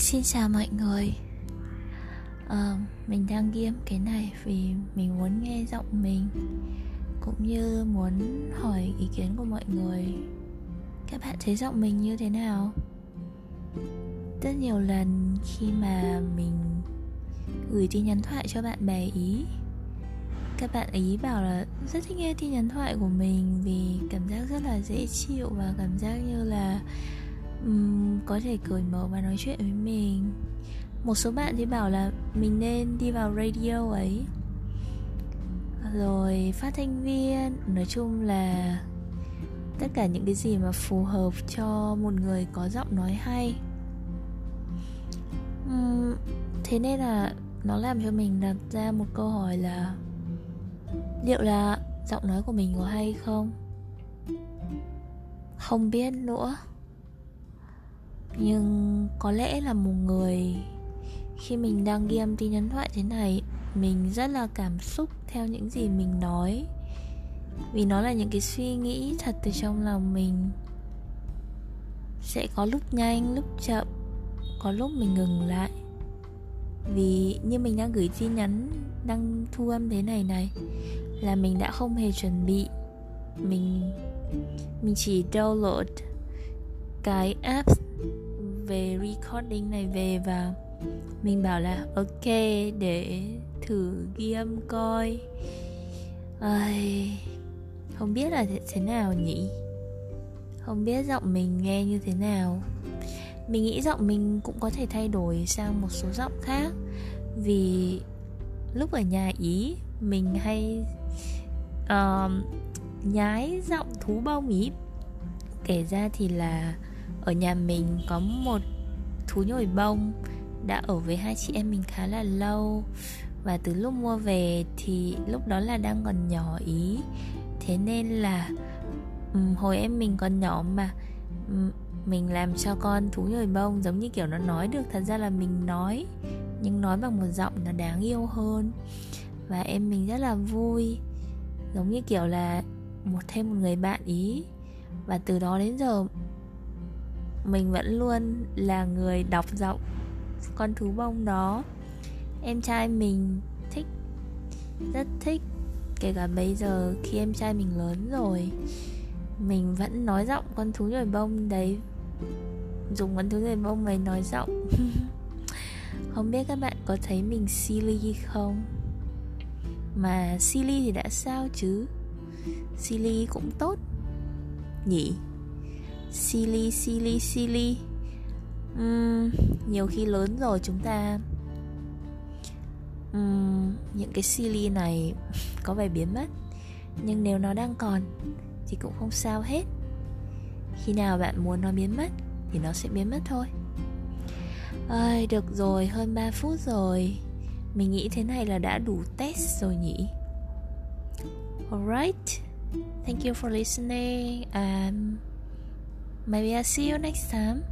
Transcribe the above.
Xin chào mọi người à, Mình đang ghi cái này vì mình muốn nghe giọng mình Cũng như muốn hỏi ý kiến của mọi người Các bạn thấy giọng mình như thế nào? Rất nhiều lần khi mà mình gửi tin nhắn thoại cho bạn bè ý các bạn ý bảo là rất thích nghe tin nhắn thoại của mình vì cảm giác rất là dễ chịu và cảm giác như là um, có thể cởi mở và nói chuyện với mình. Một số bạn thì bảo là mình nên đi vào radio ấy. Rồi phát thanh viên nói chung là tất cả những cái gì mà phù hợp cho một người có giọng nói hay. Uhm, thế nên là nó làm cho mình đặt ra một câu hỏi là liệu là giọng nói của mình có hay không? Không biết nữa nhưng có lẽ là một người, khi mình đang ghi âm tin nhắn thoại thế này, mình rất là cảm xúc theo những gì mình nói. Vì nó là những cái suy nghĩ thật từ trong lòng mình. Sẽ có lúc nhanh, lúc chậm, có lúc mình ngừng lại. Vì như mình đang gửi tin nhắn, đang thu âm thế này này, là mình đã không hề chuẩn bị. Mình mình chỉ download cái app về recording này về và mình bảo là ok để thử ghi âm coi. Ai... không biết là thế nào nhỉ? Không biết giọng mình nghe như thế nào. Mình nghĩ giọng mình cũng có thể thay đổi sang một số giọng khác. Vì lúc ở nhà ý mình hay uh, nhái giọng thú bông ý. Kể ra thì là ở nhà mình có một thú nhồi bông đã ở với hai chị em mình khá là lâu. Và từ lúc mua về thì lúc đó là đang còn nhỏ ý. Thế nên là um, hồi em mình còn nhỏ mà um, mình làm cho con thú nhồi bông giống như kiểu nó nói được thật ra là mình nói nhưng nói bằng một giọng nó đáng yêu hơn. Và em mình rất là vui giống như kiểu là một thêm một người bạn ý. Và từ đó đến giờ mình vẫn luôn là người đọc giọng con thú bông đó. Em trai mình thích, rất thích. Kể cả bây giờ khi em trai mình lớn rồi, mình vẫn nói giọng con thú nhồi bông đấy. Dùng con thú nhồi bông mày nói giọng. Không biết các bạn có thấy mình silly không? Mà silly thì đã sao chứ? Silly cũng tốt. Nhỉ? Silly silly silly uhm, nhiều khi lớn rồi chúng ta uhm, những cái silly này có vẻ biến mất. Nhưng nếu nó đang còn thì cũng không sao hết. Khi nào bạn muốn nó biến mất thì nó sẽ biến mất thôi. Ơi được rồi hơn 3 phút rồi. Mình nghĩ thế này là đã đủ test rồi nhỉ? Alright. Thank you for listening. And maybe i'll see you next time